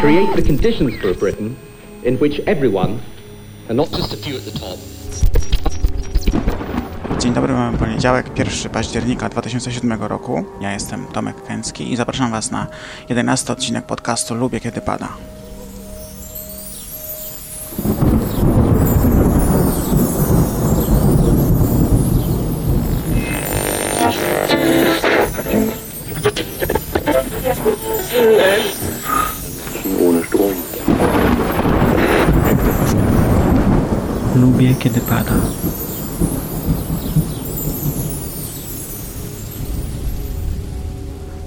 create the conditions for a Britain in which everyone, and not just a few at the top, Dzień dobry, mamy poniedziałek, 1 października 2007 roku. Ja jestem Tomek Kęcki i zapraszam Was na 11 odcinek podcastu Lubię Kiedy Pada. Pada.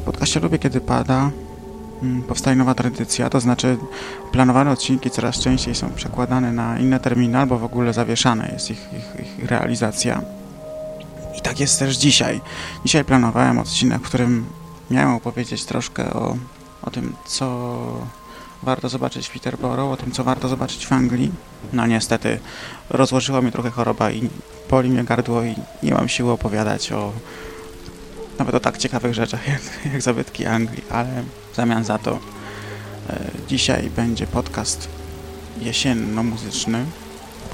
W podcaście Lubię Kiedy Pada mm, powstaje nowa tradycja, to znaczy planowane odcinki coraz częściej są przekładane na inne terminy albo w ogóle zawieszane jest ich, ich, ich realizacja. I tak jest też dzisiaj. Dzisiaj planowałem odcinek, w którym miałem opowiedzieć troszkę o, o tym, co warto zobaczyć w Peterborough, o tym, co warto zobaczyć w Anglii. No niestety rozłożyła mnie trochę choroba i boli mnie gardło i nie mam siły opowiadać o nawet o tak ciekawych rzeczach jak, jak zabytki Anglii, ale w zamian za to e, dzisiaj będzie podcast jesienno-muzyczny.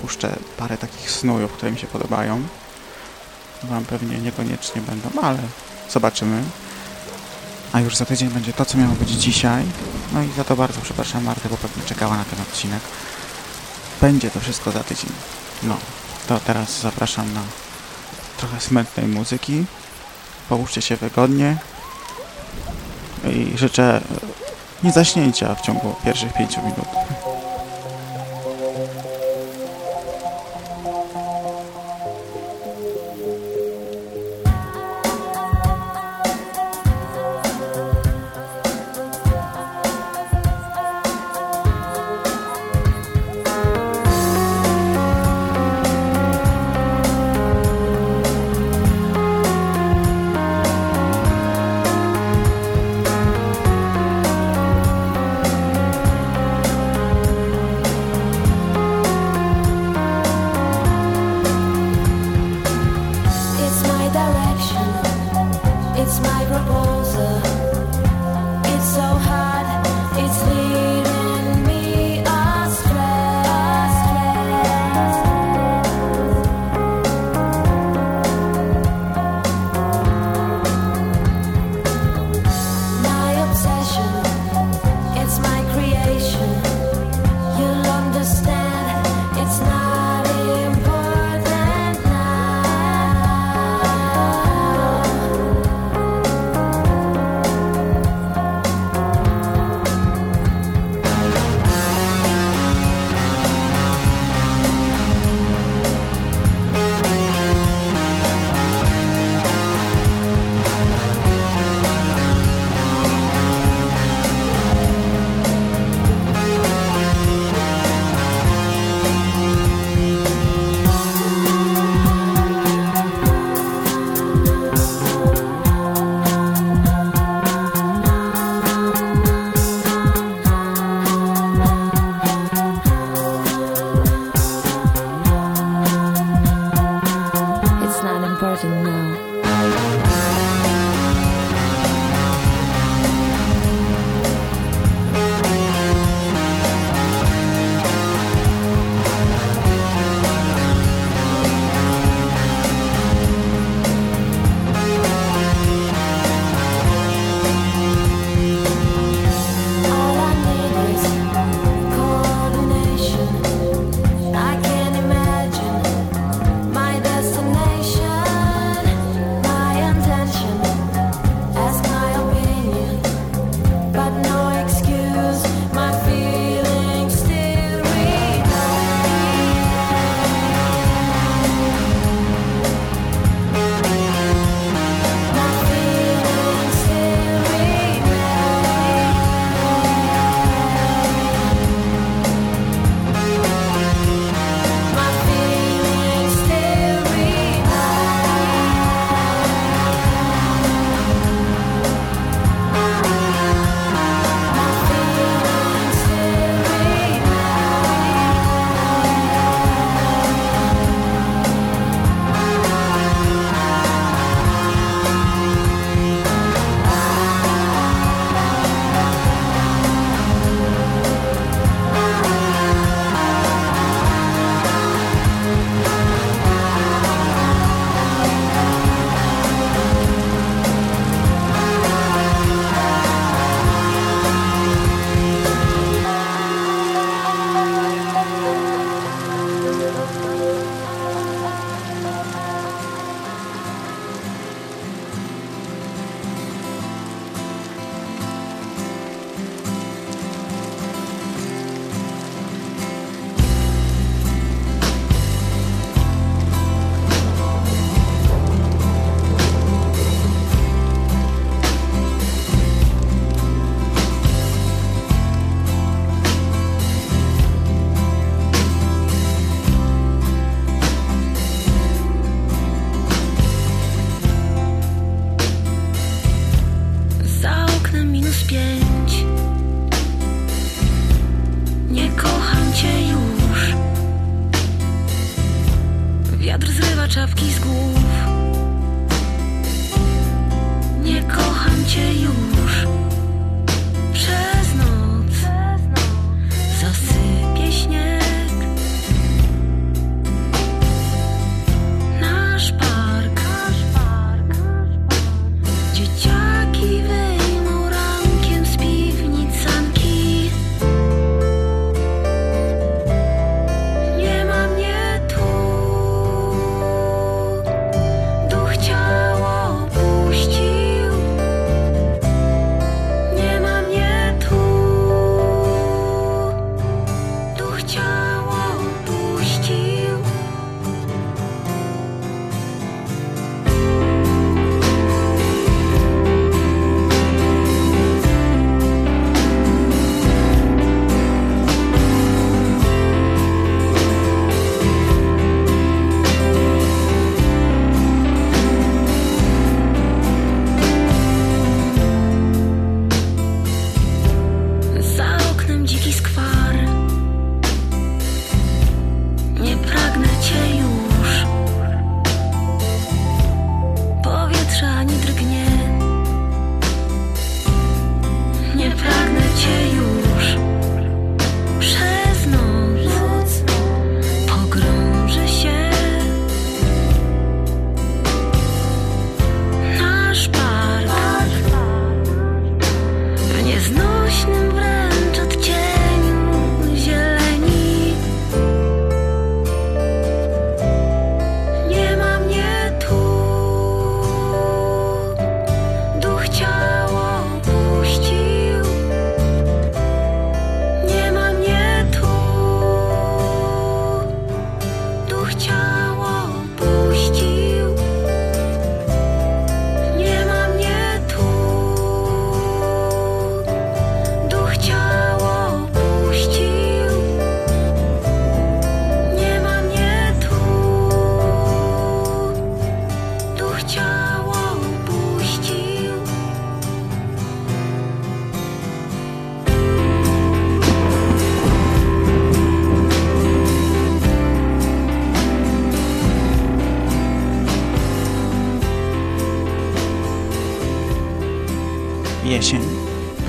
Puszczę parę takich snujów, które mi się podobają. Wam pewnie niekoniecznie będą, ale zobaczymy. A już za tydzień będzie to, co miało być dzisiaj. No i za to bardzo przepraszam Martę, bo pewnie czekała na ten odcinek. Będzie to wszystko za tydzień. No, to teraz zapraszam na trochę smętnej muzyki. Połóżcie się wygodnie i życzę nie zaśnięcia w ciągu pierwszych pięciu minut.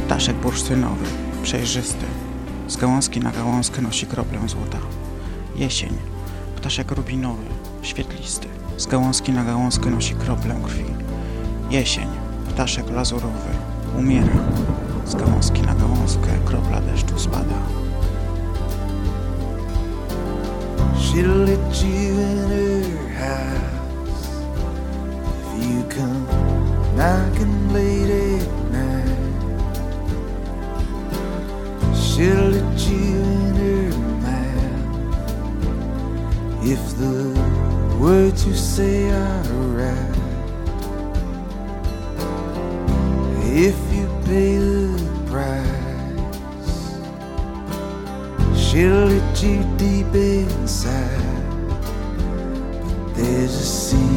Ptaszek bursztynowy, przejrzysty. Z gałązki na gałązkę nosi kroplę złota. Jesień. Ptaszek rubinowy, świetlisty. Z gałązki na gałązkę nosi kroplę krwi. Jesień. Ptaszek lazurowy, umiera. Z gałązki na gałązkę kropla deszczu spada. She'll let you in her house if you come knocking late She'll let you in her mouth if the words you say are right. If you pay the price. She'll hit you deep inside. But there's a secret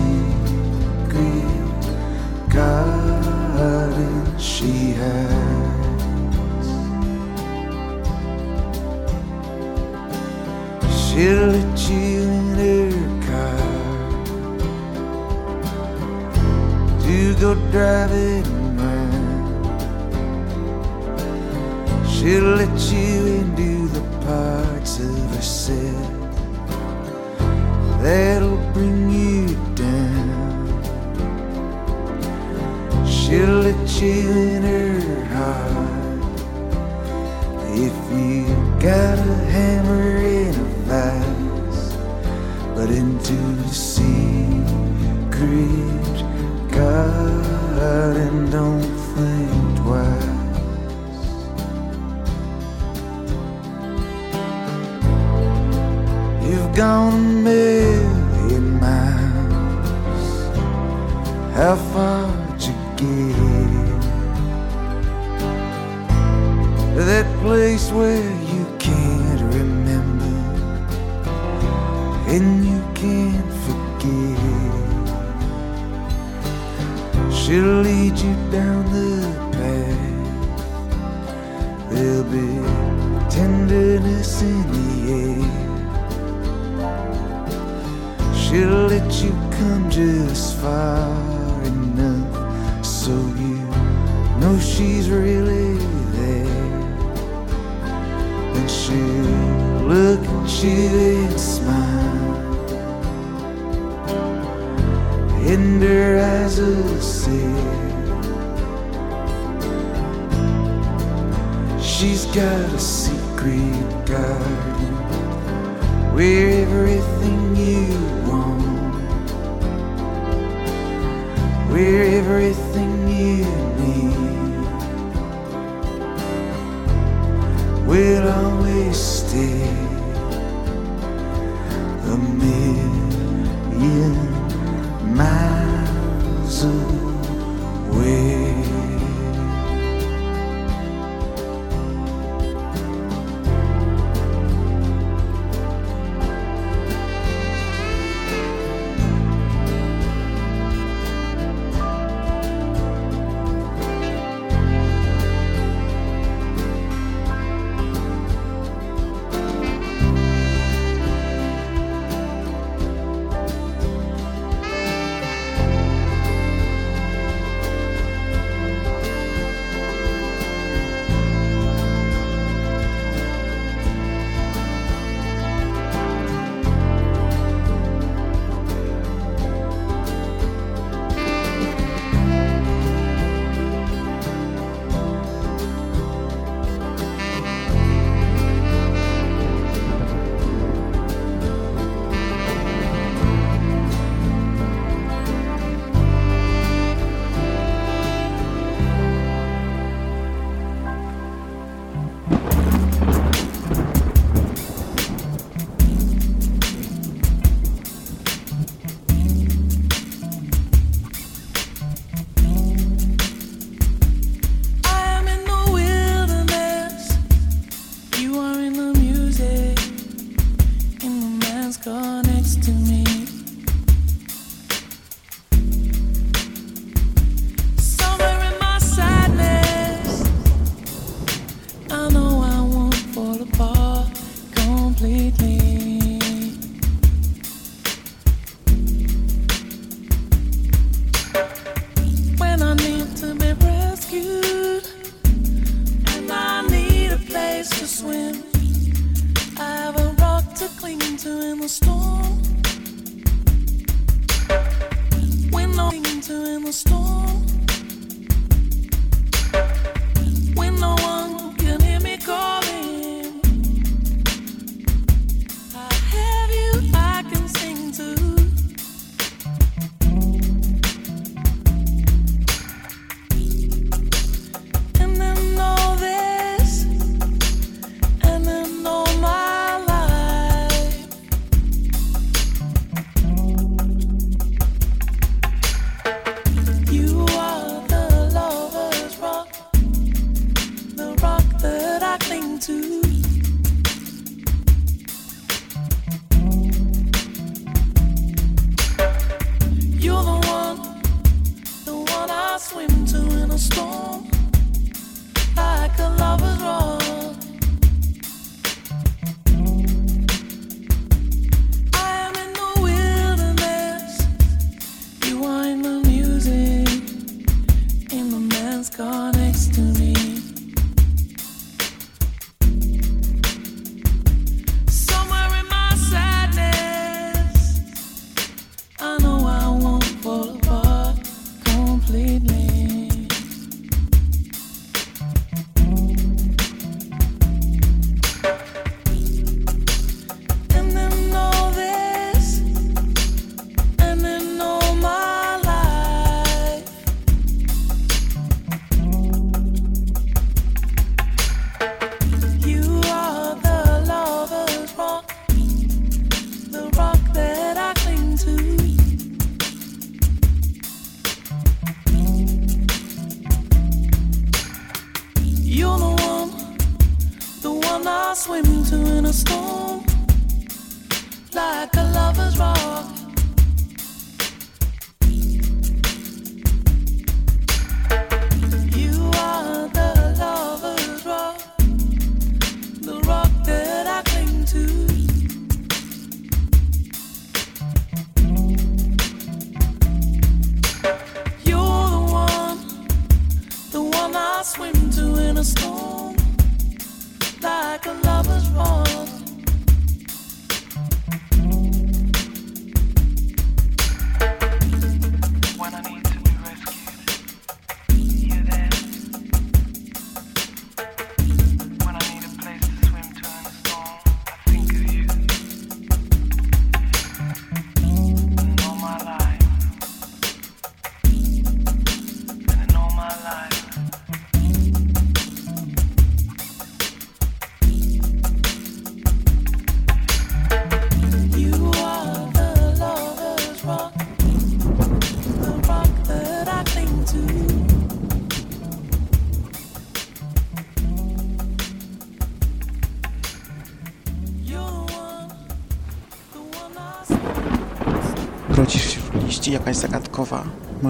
garden she hides. She'll let you into the parts of herself that'll bring you down. She'll let you in her heart if you got a hammer gone sincere. She's got a secret garden where clinging to in the storm. When I'm clinging to in the storm.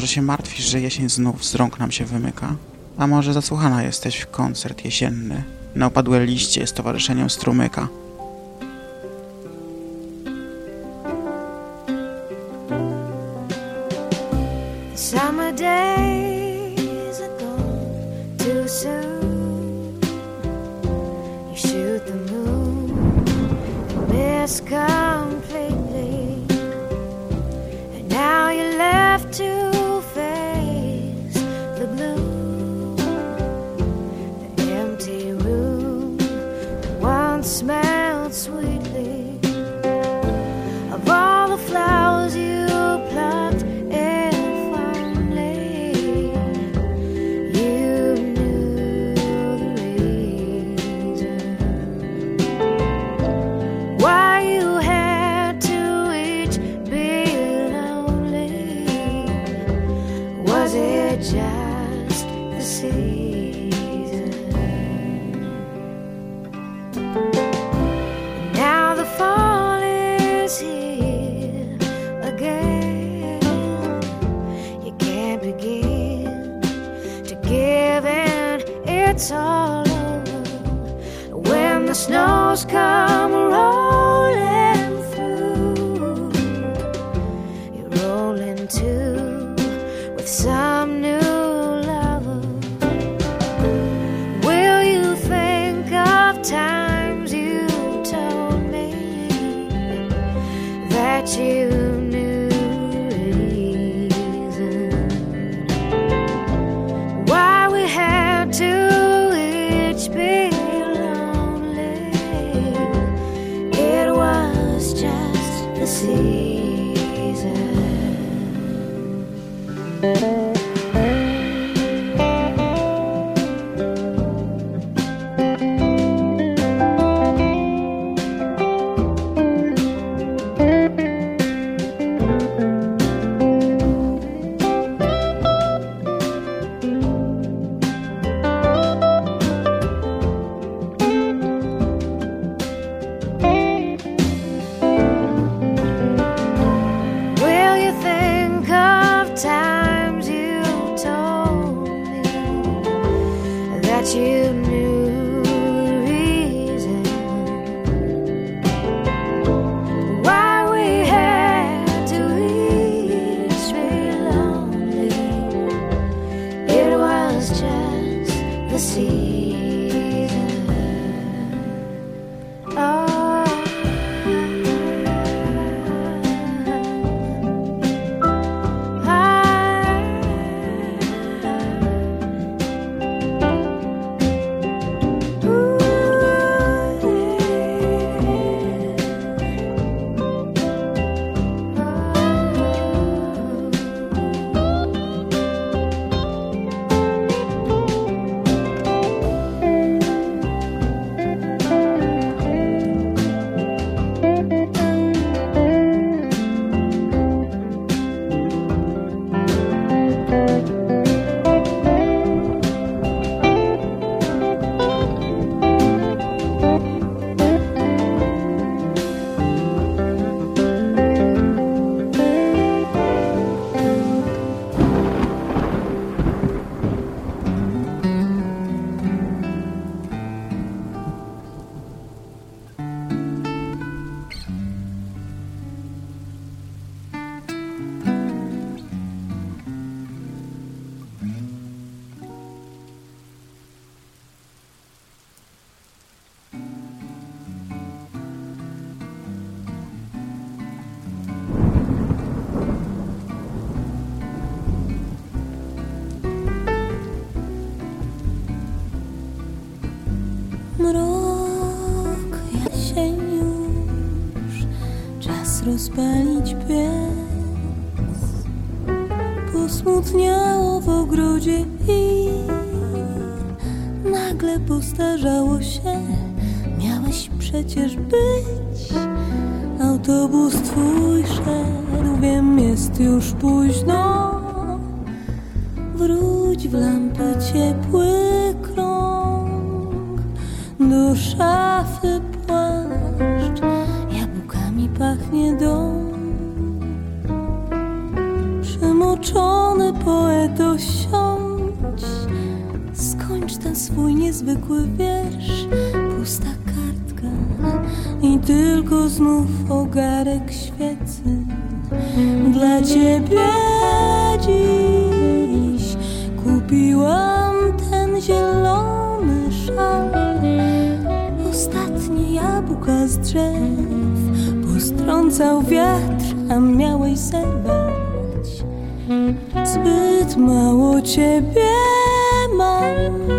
się martwisz, że jesień znów z rąk nam się wymyka? A może zasłuchana jesteś w koncert jesienny na opadłe liście z towarzyszeniem strumyka? Summer days are gone too soon. You shoot the moon the sky. Czas rozpalić piec. Posmutniało w ogrodzie i nagle postarzało się. Miałeś przecież być. Autobus twój szedł, wiem, jest już późno. Wróć w lampy ciepły krąg, do szafy poeto siądź, skończ ten swój niezwykły wiersz, pusta kartka i tylko znów ogarek świecy. Dla ciebie dziś kupiłam ten zielony szal. Ostatnie jabłka z drzew postrącał wiatr a miałeś zerwać zbyt mało ciebie mam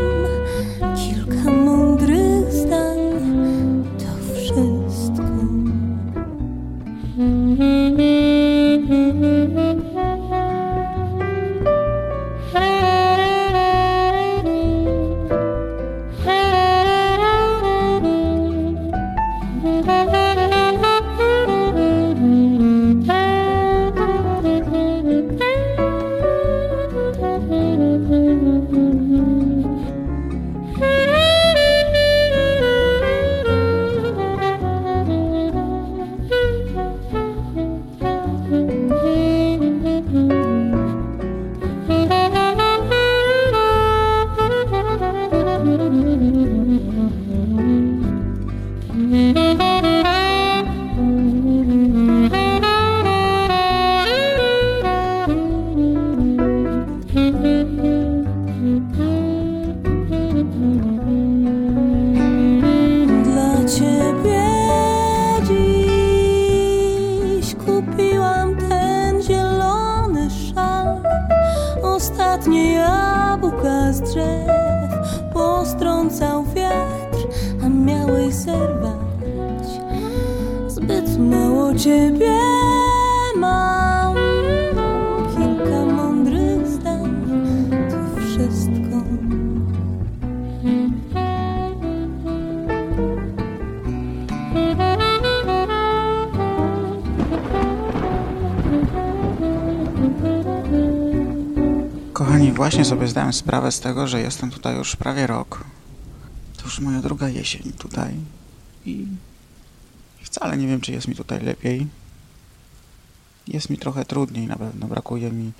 mało ciebie mam. Kilka mądrych zdań, to wszystko. Kochani, właśnie sobie zdałem sprawę z tego, że jestem tutaj już prawie rok. To już moja druga jesień tutaj. I wcale nie wiem, czy jest mi tutaj lepiej. Jest mi trochę trudniej na pewno. Brakuje mi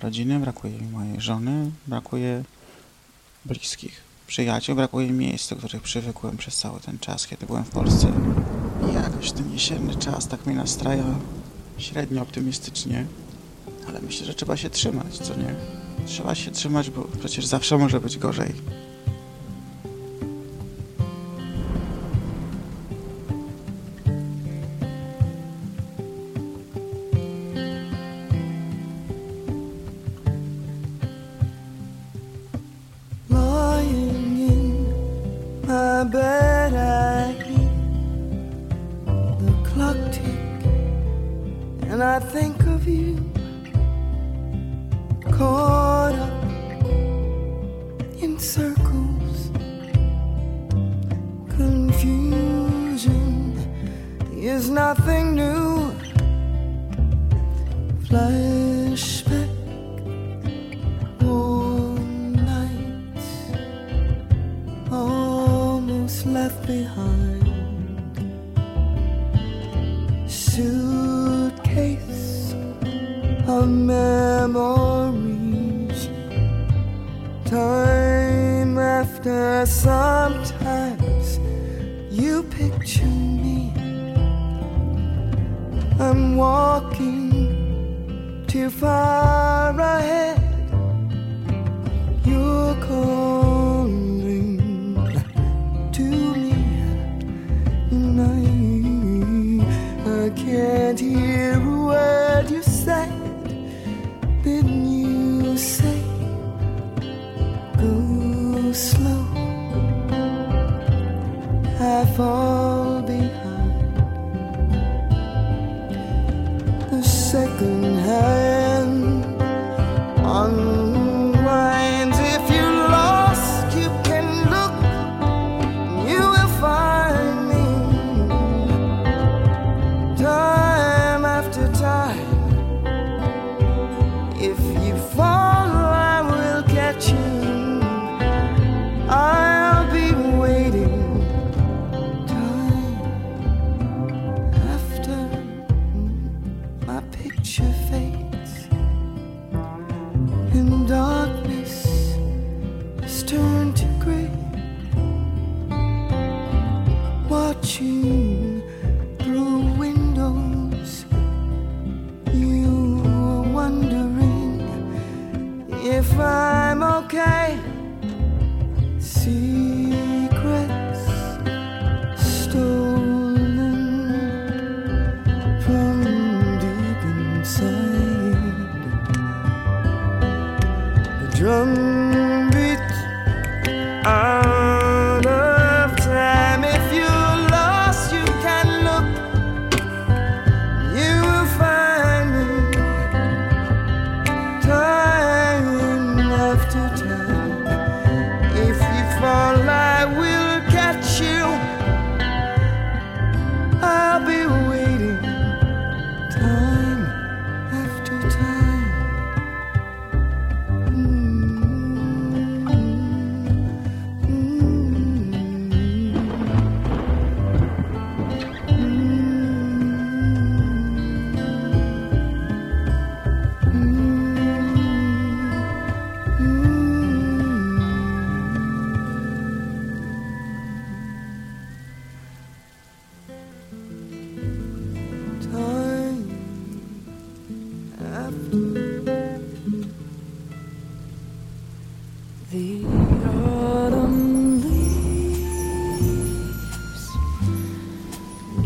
rodziny, brakuje mi mojej żony, brakuje bliskich, przyjaciół, brakuje mi miejsc, do których przywykłem przez cały ten czas, kiedy byłem w Polsce. I jakoś ten jesienny czas tak mnie nastraja średnio optymistycznie. Ale myślę, że trzeba się trzymać, co nie? Trzeba się trzymać, bo przecież zawsze może być gorzej.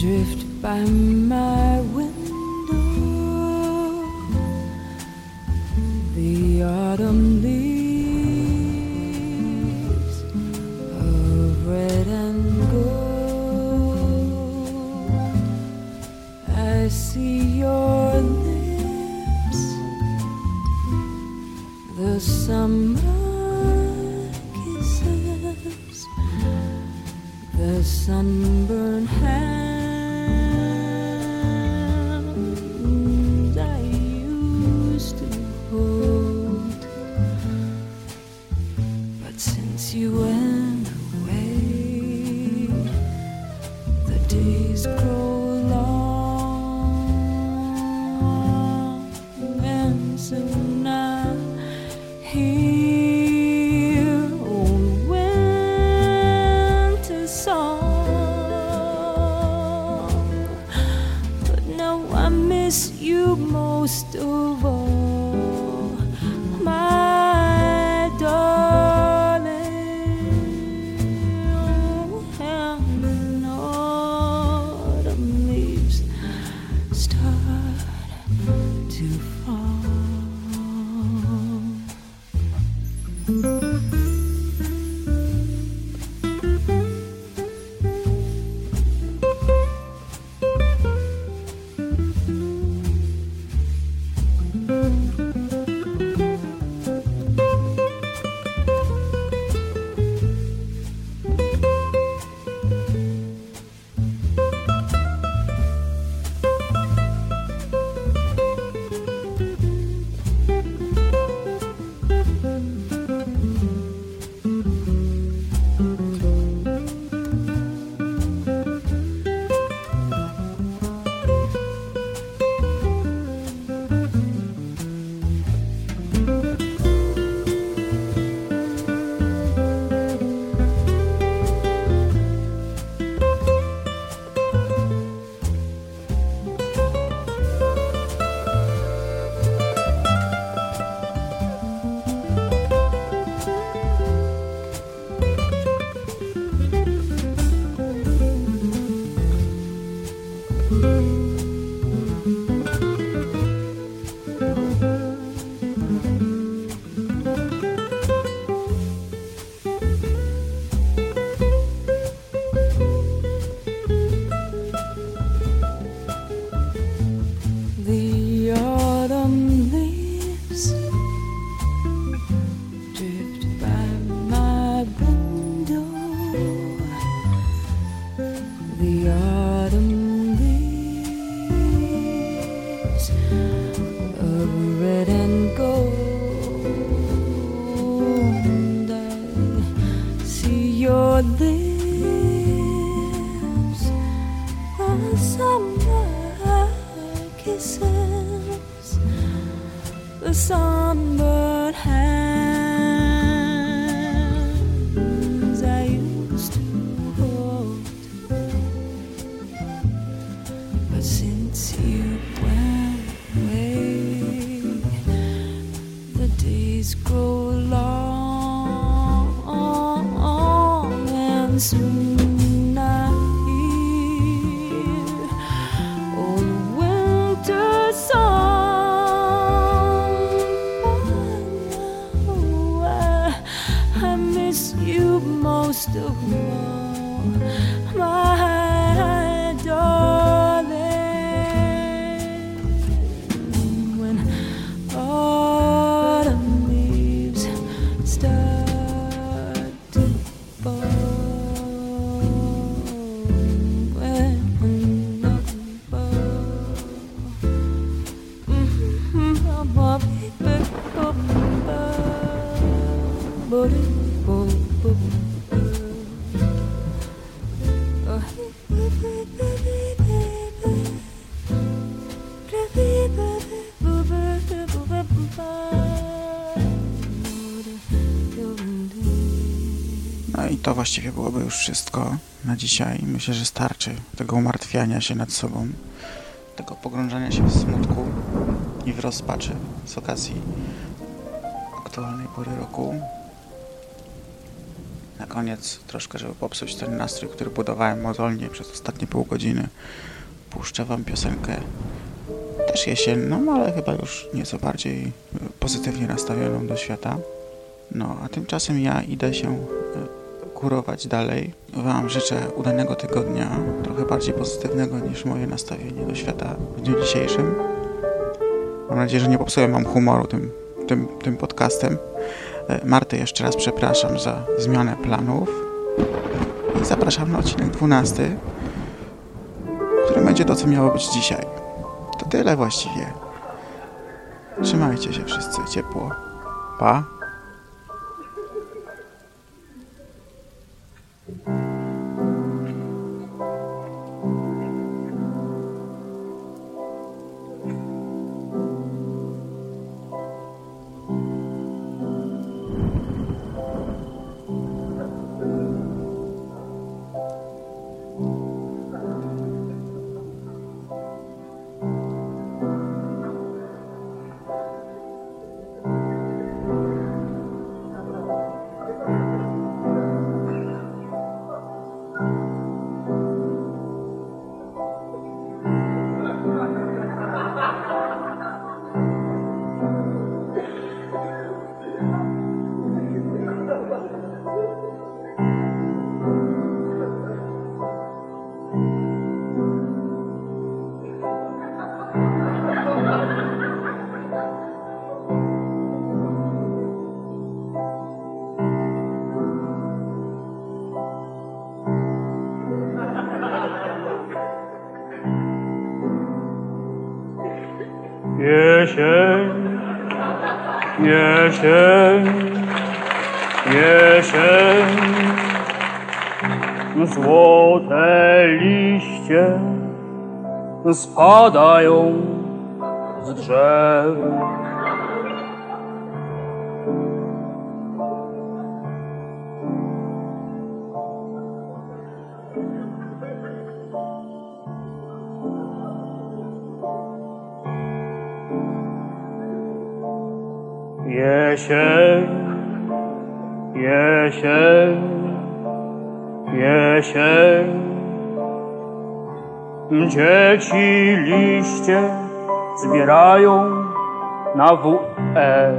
Drift by my Właściwie byłoby już wszystko na dzisiaj. Myślę, że starczy tego umartwiania się nad sobą, tego pogrążania się w smutku i w rozpaczy z okazji aktualnej pory roku. Na koniec, troszkę, żeby popsuć ten nastrój, który budowałem mozolnie przez ostatnie pół godziny, puszczę wam piosenkę też jesienną, ale chyba już nieco bardziej pozytywnie nastawioną do świata. No, a tymczasem ja idę się kurować dalej. Wam życzę udanego tygodnia, trochę bardziej pozytywnego niż moje nastawienie do świata w dniu dzisiejszym. Mam nadzieję, że nie popsułem wam humoru tym, tym, tym podcastem. E, Martę jeszcze raz przepraszam za zmianę planów i zapraszam na odcinek 12, który będzie to, co miało być dzisiaj. To tyle właściwie. Trzymajcie się wszyscy ciepło. Pa! Jesień, spadają z drzew. Jesień, jesień, jesień. Dzieci liście zbierają na WE.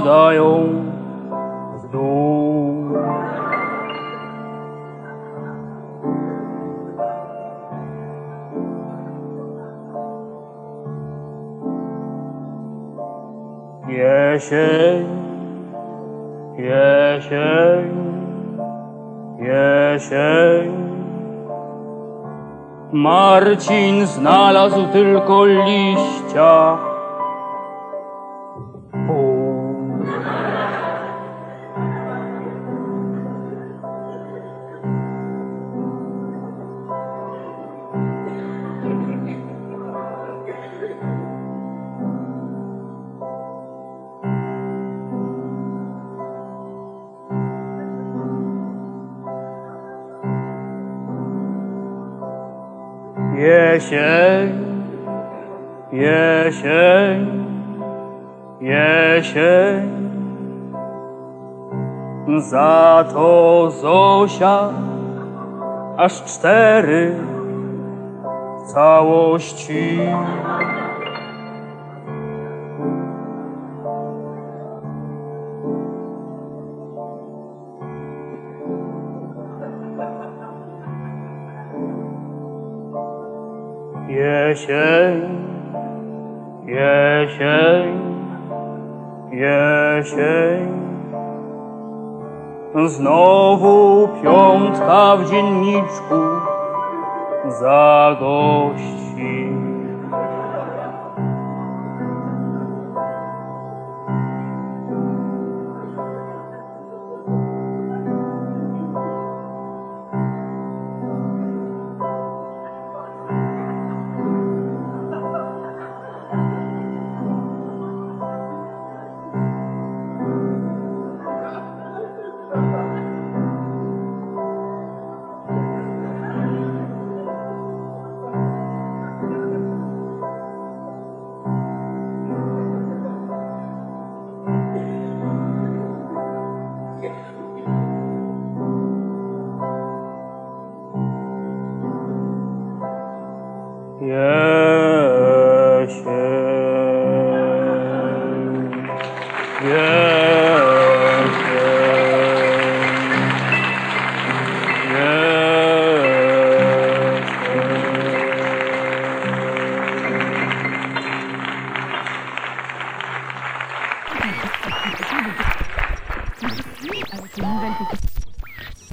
Spadają w dół. Jesień, jesień, jesień. Marcin znalazł tylko liścia. Za to Zosia aż cztery w całości. Piątka w dzienniczku zagości.